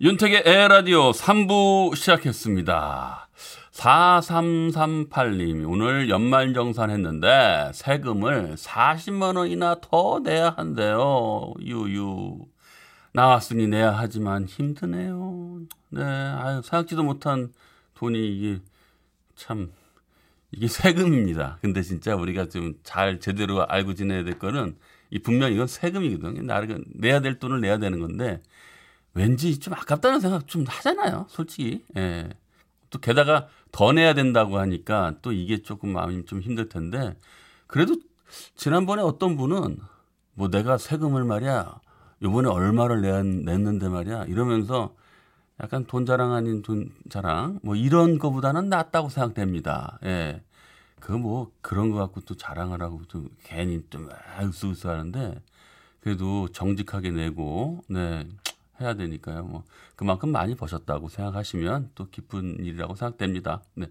윤택의 에라디오 3부 시작했습니다. 4338님, 오늘 연말정산 했는데 세금을 40만원이나 더 내야 한대요. 유유. 나왔으니 내야 하지만 힘드네요. 네, 아유, 생각지도 못한 돈이 이게 참, 이게 세금입니다. 근데 진짜 우리가 좀 잘 제대로 알고 지내야 될 거는 이 분명 이건 세금이거든요. 나를 내야 될 돈을 내야 되는 건데 왠지 좀 아깝다는 생각 좀 하잖아요. 솔직히. 예. 또 게다가 더 내야 된다고 하니까 또 이게 조금 마음이 좀 힘들 텐데 그래도 지난번에 어떤 분은 뭐 내가 세금을 말이야 요번에 얼마를 내, 냈는데 말이야 이러면서 약간 돈 자랑 아닌 돈 자랑 뭐 이런 거보다는 낫다고 생각됩니다. 예. 그 뭐 그런 거 갖고 또 자랑을 하고 좀 괜히 좀 으스으스 하는데 그래도 정직하게 내고 네 해야 되니까요. 뭐 그만큼 많이 버셨다고 생각하시면 또 기쁜 일이라고 생각됩니다. 네.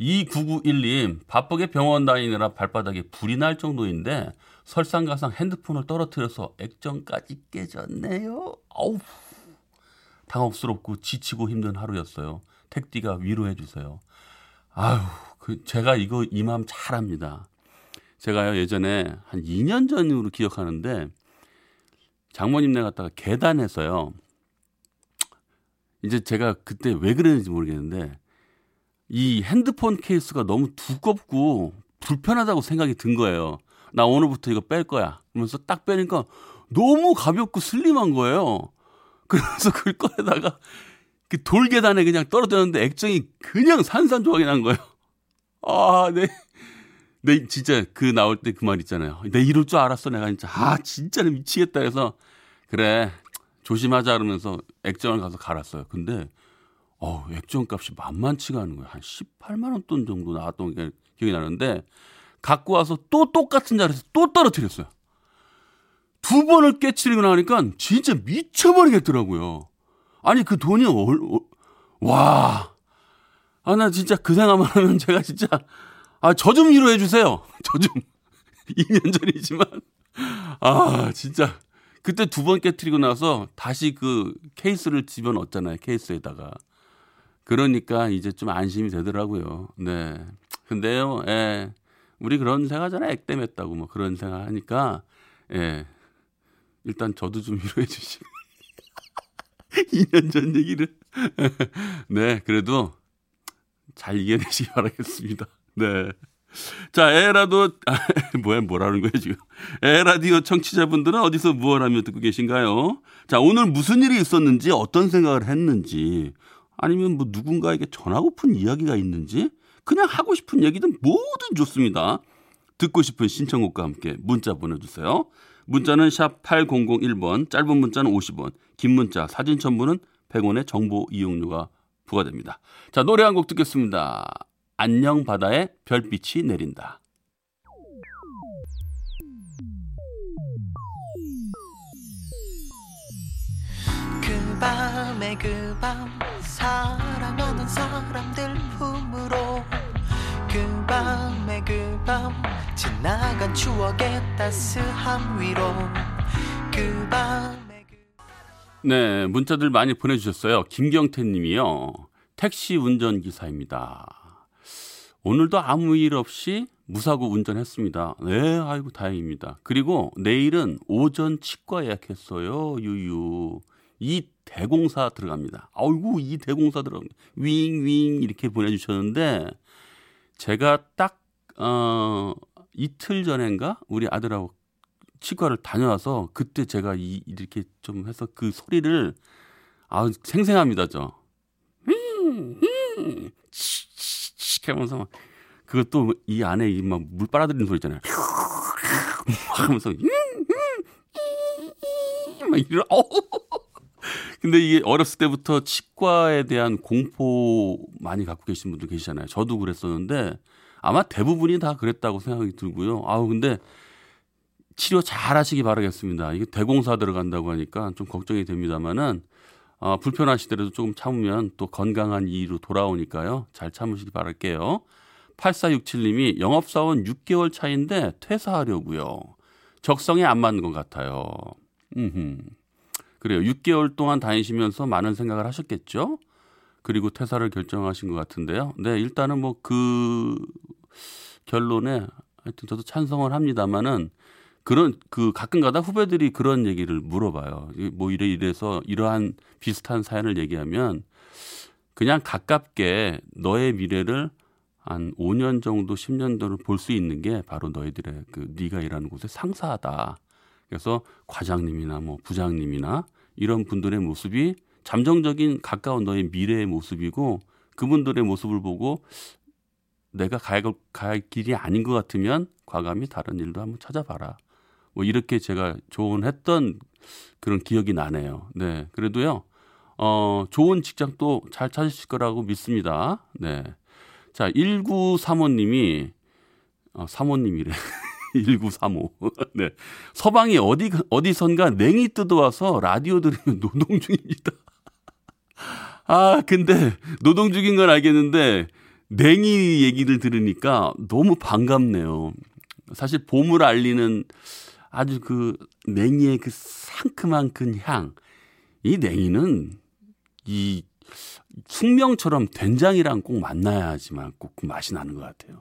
2991님 바쁘게 병원 다니느라 발바닥에 불이 날 정도인데 설상가상 핸드폰을 떨어뜨려서 액정까지 깨졌네요. 아우 당혹스럽고 지치고 힘든 하루였어요. 택디가 위로해 주세요. 아유 그 제가 이거 이 마음 잘 압니다. 제가요 예전에 한 2년 전으로 기억하는데 장모님네 갔다가 계단에서요. 이제 제가 그때 왜 그랬는지 모르겠는데 이 핸드폰 케이스가 너무 두껍고 불편하다고 생각이 든 거예요. 나 오늘부터 이거 뺄 거야. 그러면서 딱 빼니까 너무 가볍고 슬림한 거예요. 그래서 그 꺼내다가 그 돌계단에 그냥 떨어졌는데 액정이 그냥 산산조각이 난 거예요. 아, 네. 네, 진짜 그 나올 때 그 말 있잖아요. 내 이럴 줄 알았어. 내가 진짜. 아, 진짜는 미치겠다 해서 그래. 조심하자 그러면서 액정을 가서 갈았어요. 근데 어, 액정 값이 만만치가 않은 거예요. 한 18만 원 돈 정도 나왔던 게 기억이 나는데 갖고 와서 또 똑같은 자리에서 또 떨어뜨렸어요. 두 번을 깨치리고 나니까 진짜 미쳐버리겠더라고요. 아니 그 돈이 얼, 어, 와. 아, 나 진짜 그 생각만 하면 제가 진짜 아, 저 좀 위로해 주세요. 저 좀. 2년 전이지만. 아, 진짜. 그때 두 번 깨뜨리고 나서 다시 그 케이스를 집어 넣었잖아요. 케이스에다가. 그러니까 이제 좀 안심이 되더라고요. 네. 근데요, 예. 우리 그런 생각하잖아요. 액땜했다고 뭐 그런 생각 하니까, 예. 일단 저도 좀 위로해 주시고. 2년 전 얘기를. 네, 그래도 잘 이겨내시기 바라겠습니다. 네. 자, 에라도, 아, 뭐야, 뭐라는 거예요, 지금. 에라디오 청취자분들은 어디서 무엇 하며 듣고 계신가요? 자, 오늘 무슨 일이 있었는지, 어떤 생각을 했는지, 아니면 뭐 누군가에게 전하고픈 이야기가 있는지, 그냥 하고 싶은 얘기든 뭐든 좋습니다. 듣고 싶은 신청곡과 함께 문자 보내주세요. 문자는 샵 8001번, 짧은 문자는 50원, 긴 문자, 사진 첨부는 100원의 정보 이용료가 부과됩니다. 자, 노래 한 곡 듣겠습니다. 안녕 바다에 별빛이 내린다. 그 밤에 그 밤 사랑하는 사람들 품으로 그 밤에 그 밤 지나간 추억의 따스함 위로 그 밤에 그 네, 문자들 많이 보내주셨어요. 김경태 님이요. 택시 운전기사입니다. 오늘도 아무 일 없이 무사고 운전했습니다. 네, 아이고, 다행입니다. 그리고 내일은 오전 치과 예약했어요. 유유. 이 대공사 들어갑니다. 아이고, 이 대공사 들어갑니다. 윙, 윙, 이렇게 보내주셨는데, 제가 딱, 어, 이틀 전인가? 우리 아들하고 치과를 다녀와서 그때 제가 이, 이렇게 좀 해서 그 소리를 아 생생합니다 저. 치치치 하면서 막 그것도 이 안에 막물 빨아들이는 소리 있잖아요. 막 하면서 막 이런 어 근데 이게 어렸을 때부터 치과에 대한 공포 많이 갖고 계신 분들 계시잖아요. 저도 그랬었는데 아마 대부분이 다 그랬다고 생각이 들고요. 아우 근데 치료 잘 하시기 바라겠습니다. 이게 대공사 들어간다고 하니까 좀 걱정이 됩니다만은 어, 불편하시더라도 조금 참으면 또 건강한 이로 돌아오니까요. 잘 참으시기 바랄게요. 8467님이 영업사원 6개월 차인데 퇴사하려고요. 적성에 안 맞는 것 같아요. 음흠. 그래요. 6개월 동안 다니시면서 많은 생각을 하셨겠죠? 그리고 퇴사를 결정하신 것 같은데요. 네, 일단은 뭐 그 결론에 하여튼 저도 찬성을 합니다만은 그런 그 가끔가다 후배들이 그런 얘기를 물어봐요. 뭐 이래 이래서 이러한 비슷한 사연을 얘기하면 그냥 가깝게 너의 미래를 한 5년 정도, 10년 정도 볼 수 있는 게 바로 너희들의 그 네가 일하는 곳의 상사다. 그래서 과장님이나 뭐 부장님이나 이런 분들의 모습이 잠정적인 가까운 너의 미래의 모습이고 그분들의 모습을 보고 내가 가야 갈 길이 아닌 것 같으면 과감히 다른 일도 한번 찾아봐라. 뭐 이렇게 제가 조언했던 그런 기억이 나네요. 네. 그래도요, 어, 좋은 직장 또 잘 찾으실 거라고 믿습니다. 네. 자, 1935님이, 어, 사모님이래. 1935. 네. 서방이 어디, 어디선가 냉이 뜯어와서 라디오 들으면 노동 중입니다. 아, 근데 노동 중인 건 알겠는데 냉이 얘기를 들으니까 너무 반갑네요. 사실 봄을 알리는 아주 그 냉이의 그 상큼한 그 향. 이 냉이는 이 숙명처럼 된장이랑 꼭 만나야지만 꼭 그 맛이 나는 것 같아요.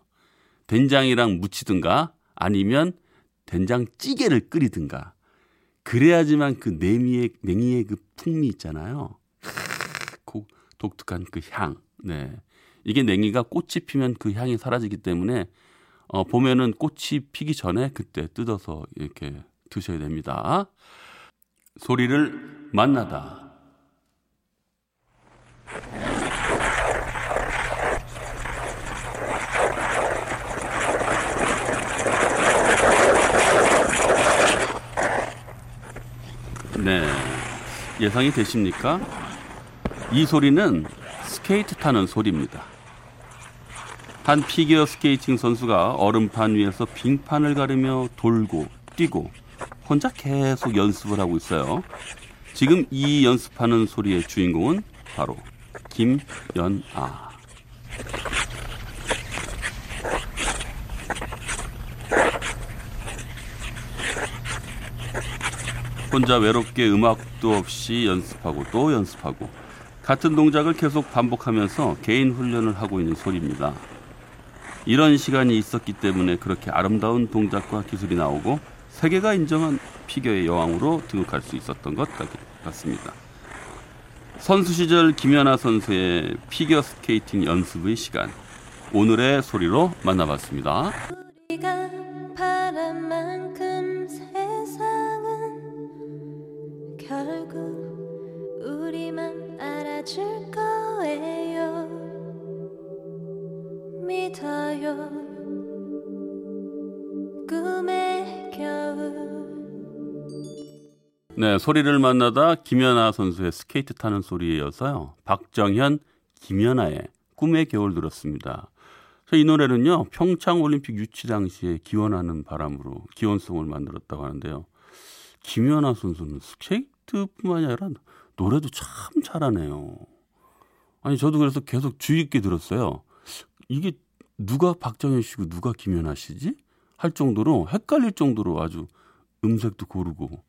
된장이랑 무치든가 아니면 된장찌개를 끓이든가 그래야지만 그 냉이의 냉이의 그 풍미 있잖아요. 그 독특한 그 향. 네. 이게 냉이가 꽃이 피면 그 향이 사라지기 때문에 어, 봄에는 꽃이 피기 전에 그때 뜯어서 이렇게 드셔야 됩니다. 소리를 만나다. 네. 예상이 되십니까? 이 소리는 스케이트 타는 소리입니다. 한 피겨 스케이팅 선수가 얼음판 위에서 빙판을 가르며 돌고 뛰고 혼자 계속 연습을 하고 있어요. 지금 이 연습하는 소리의 주인공은 바로 김연아. 혼자 외롭게 음악도 없이 연습하고 또 연습하고 같은 동작을 계속 반복하면서 개인 훈련을 하고 있는 소리입니다. 이런 시간이 있었기 때문에 그렇게 아름다운 동작과 기술이 나오고 세계가 인정한 피겨의 여왕으로 등극할 수 있었던 것 같습니다. 선수 시절 김연아 선수의 피겨 스케이팅 연습의 시간 오늘의 소리로 만나봤습니다. 네, 소리를 만나다 김연아 선수의 스케이트 타는 소리에 이어서요. 박정현, 김연아의 꿈의 겨울 들었습니다. 이 노래는요, 평창 올림픽 유치 당시에 기원하는 바람으로 기원송을 만들었다고 하는데요. 김연아 선수는 스케이트뿐만이 아니라 노래도 참 잘하네요. 아니, 저도 그래서 계속 주의 깊게 들었어요. 이게 누가 박정현 씨고 누가 김연아 씨지? 할 정도로 헷갈릴 정도로 아주 음색도 고르고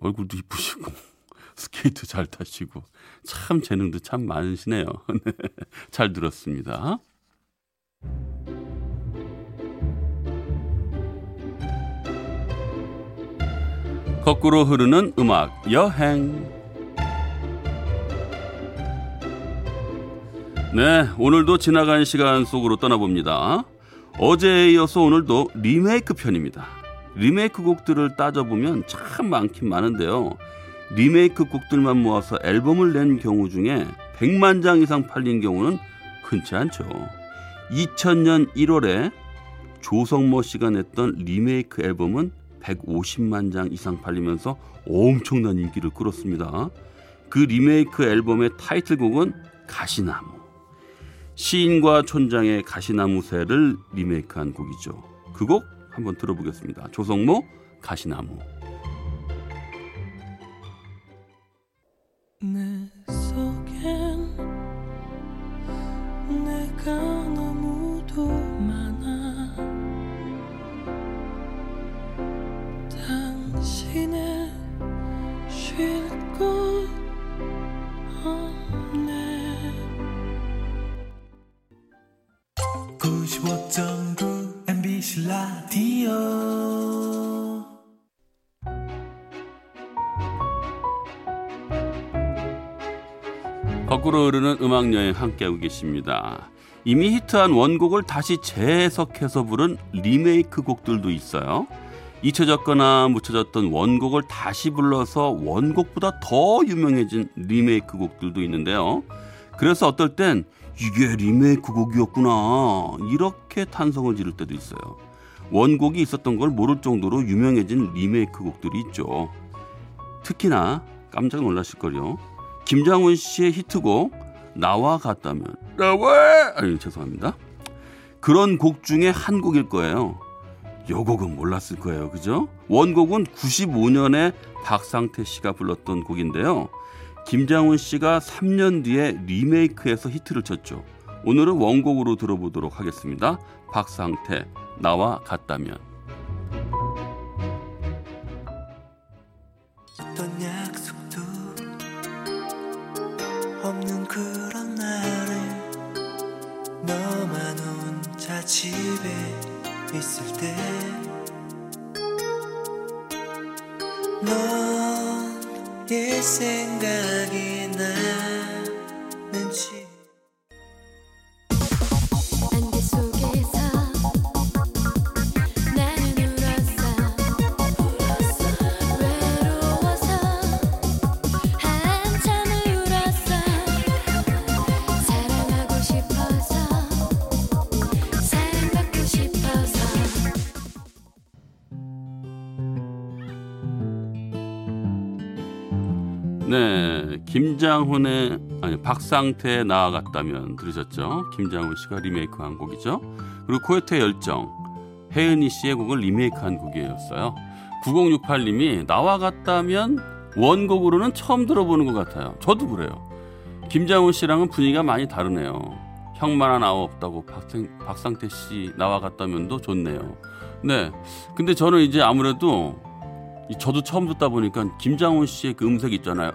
얼굴도 이쁘시고 스케이트 잘 타시고 참 재능도 참 많으시네요. 네, 잘 들었습니다. 거꾸로 흐르는 음악 여행. 네, 오늘도 지나간 시간 속으로 떠나봅니다. 어제에 이어서 오늘도 리메이크 편입니다. 리메이크 곡들을 따져보면 참 많긴 많은데요. 리메이크 곡들만 모아서 앨범을 낸 경우 중에 100만 장 이상 팔린 경우는 흔치 않죠. 2000년 1월에 조성모 씨가 냈던 리메이크 앨범은 150만 장 이상 팔리면서 엄청난 인기를 끌었습니다. 그 리메이크 앨범의 타이틀곡은 가시나무. 시인과 촌장의 가시나무 새를 리메이크한 곡이죠. 그 곡 한번 들어보겠습니다. 조성모 가시나무. 거꾸로 흐르는 음악 여행 함께하고 계십니다. 이미 히트한 원곡을 다시 재해석해서 부른 리메이크 곡들도 있어요. 잊혀졌거나 묻혀졌던 원곡을 다시 불러서 원곡보다 더 유명해진 리메이크 곡들도 있는데요. 그래서 어떨 땐 이게 리메이크 곡이었구나 이렇게 탄성을 지를 때도 있어요. 원곡이 있었던 걸 모를 정도로 유명해진 리메이크 곡들이 있죠. 특히나 깜짝 놀라실 거요. 김장훈 씨의 히트곡 나와 같다면 나와 아니 죄송합니다. 그런 곡 중에 한 곡일 거예요. 요 곡은 몰랐을 거예요. 그죠? 원곡은 95년에 박상태 씨가 불렀던 곡인데요. 김장훈 씨가 3년 뒤에 리메이크해서 히트를 쳤죠. 오늘은 원곡으로 들어보도록 하겠습니다. 박상태 나와 같다면 김장훈의 아니 박상태의 나아갔다면 들으셨죠? 김장훈 씨가 리메이크한 곡이죠. 그리고 코요태 열정 혜은이 씨의 곡을 리메이크한 곡이었어요. 9068님이 나와 같다면 원곡으로는 처음 들어보는 것 같아요. 저도 그래요. 김장훈 씨랑은 분위기가 많이 다르네요. 형만 하나 없다고 박상, 박상태 씨 나와 같다면도 좋네요. 네, 근데 저는 이제 아무래도 이 저도 처음 듣다 보니까 김장훈 씨의 그 음색 있잖아요.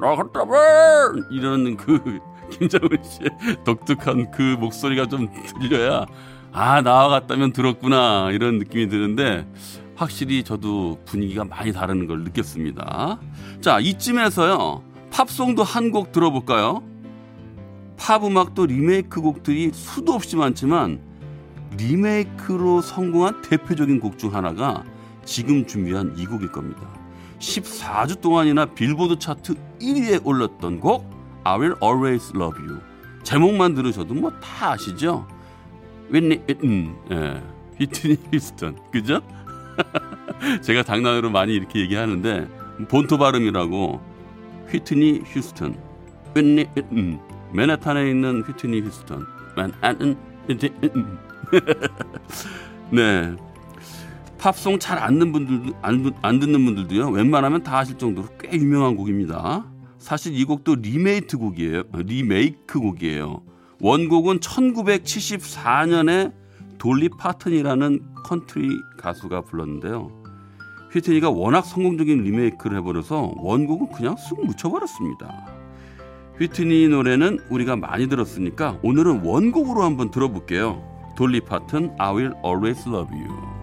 나갔다면 이러는 그 김장훈 씨의 독특한 그 목소리가 좀 들려야 아 나와 같다면 들었구나 이런 느낌이 드는데 확실히 저도 분위기가 많이 다른 걸 느꼈습니다. 자 이쯤에서요 팝송도 한 곡 들어볼까요? 팝 음악도 리메이크 곡들이 수도 없이 많지만 리메이크로 성공한 대표적인 곡 중 하나가 지금 준비한 이 곡일 겁니다. 14주 동안이나 빌보드 차트 1위에 올랐던 곡 I Will Always Love You. 제목만 들으셔도 뭐 다 아시죠? 윈니 음, 예. 휘트니 휴스턴. 그죠? 제가 장난으로 많이 이렇게 얘기하는데 본토 발음이라고 휘트니 휴스턴. 윈니 음. 맨하탄에 있는 휘트니 휴스턴. 맨하탄 음. 네. 팝송 잘안 듣는 분들도 안, 듣- 안 듣는 분들도요. 웬만하면 다 아실 정도로 꽤 유명한 곡입니다. 사실 이 곡도 리메이크 곡이에요. 리메이크 곡이에요. 원곡은 1974년에 돌리 파튼이라는 컨트리 가수가 불렀는데요. 휘트니가 워낙 성공적인 리메이크를 해버려서 원곡은 그냥 쑥 묻혀버렸습니다. 휘트니 노래는 우리가 많이 들었으니까 오늘은 원곡으로 한번 들어볼게요. 돌리 파튼 I Will Always Love You.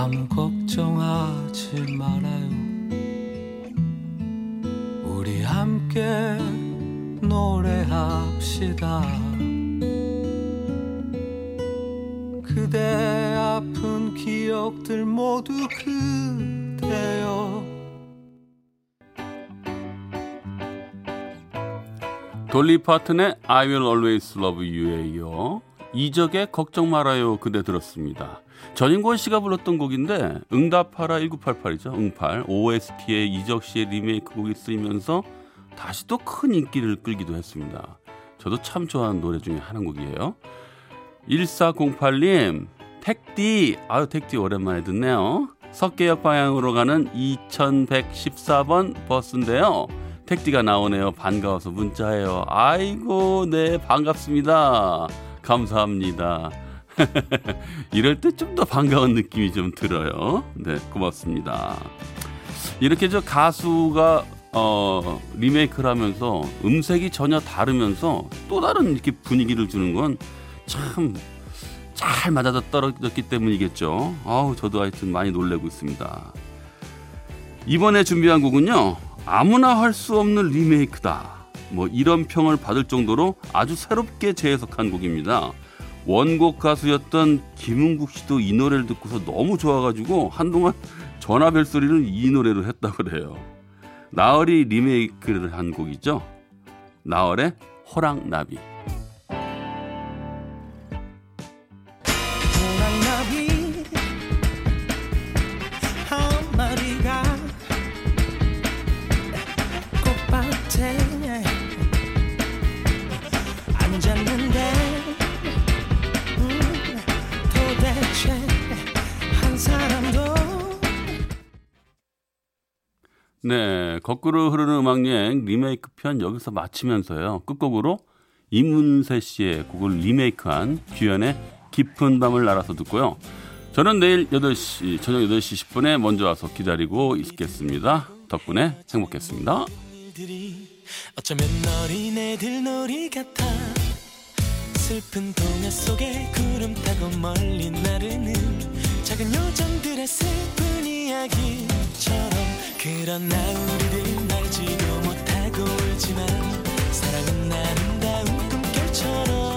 아무 걱정하지 말아요. 우리 함께 노래합시다. 그대 아픈 기억들 모두 그대여 돌리 파튼의 I Will Always Love You에 이어 이적의 걱정 말아요. 그대 들었습니다. 전인권 씨가 불렀던 곡인데 응답하라 1988이죠. 응팔 OST의 이적 씨의 리메이크 곡이 쓰이면서 다시 또 큰 인기를 끌기도 했습니다. 저도 참 좋아하는 노래 중에 한 곡이에요. 1408님 택디 아유 택디 오랜만에 듣네요. 석계역 방향으로 가는 2114번 버스인데요. 택디가 나오네요. 반가워서 문자해요. 아이고, 네, 반갑습니다. 감사합니다. 이럴 때 좀 더 반가운 느낌이 좀 들어요. 네, 고맙습니다. 이렇게 저 가수가 어, 리메이크를 하면서 음색이 전혀 다르면서 또 다른 이렇게 분위기를 주는 건 참 잘 맞아 떨어졌기 때문이겠죠. 아우, 저도 하여튼 많이 놀래고 있습니다. 이번에 준비한 곡은요. 아무나 할 수 없는 리메이크다. 뭐 이런 평을 받을 정도로 아주 새롭게 재해석한 곡입니다. 원곡 가수였던 김은국 씨도 이 노래를 듣고서 너무 좋아가지고 한동안 전화 벨 소리를 이 노래로 했다 그래요. 나얼이 리메이크를 한 곡이죠. 나얼의. 호랑나비 거꾸로 흐르는 음악 여행 리메이크 편 여기서 마치면서요. 끝곡으로 이문세 씨의 곡을 리메이크한 규현의 깊은 밤을 날아서 듣고요. 저는 내일 8시, 저녁 8시 10분에 먼저 와서 기다리고 있겠습니다. 덕분에 행복했습니다. 어쩌면 어린애들 놀이 같아 슬픈 동화 속에 구름 타고 멀리 나르는 작은 요정들의 슬픈 이야기처럼 그런 나 우리들 알지도 못하고 울지만 사랑은 아름다운 꿈결처럼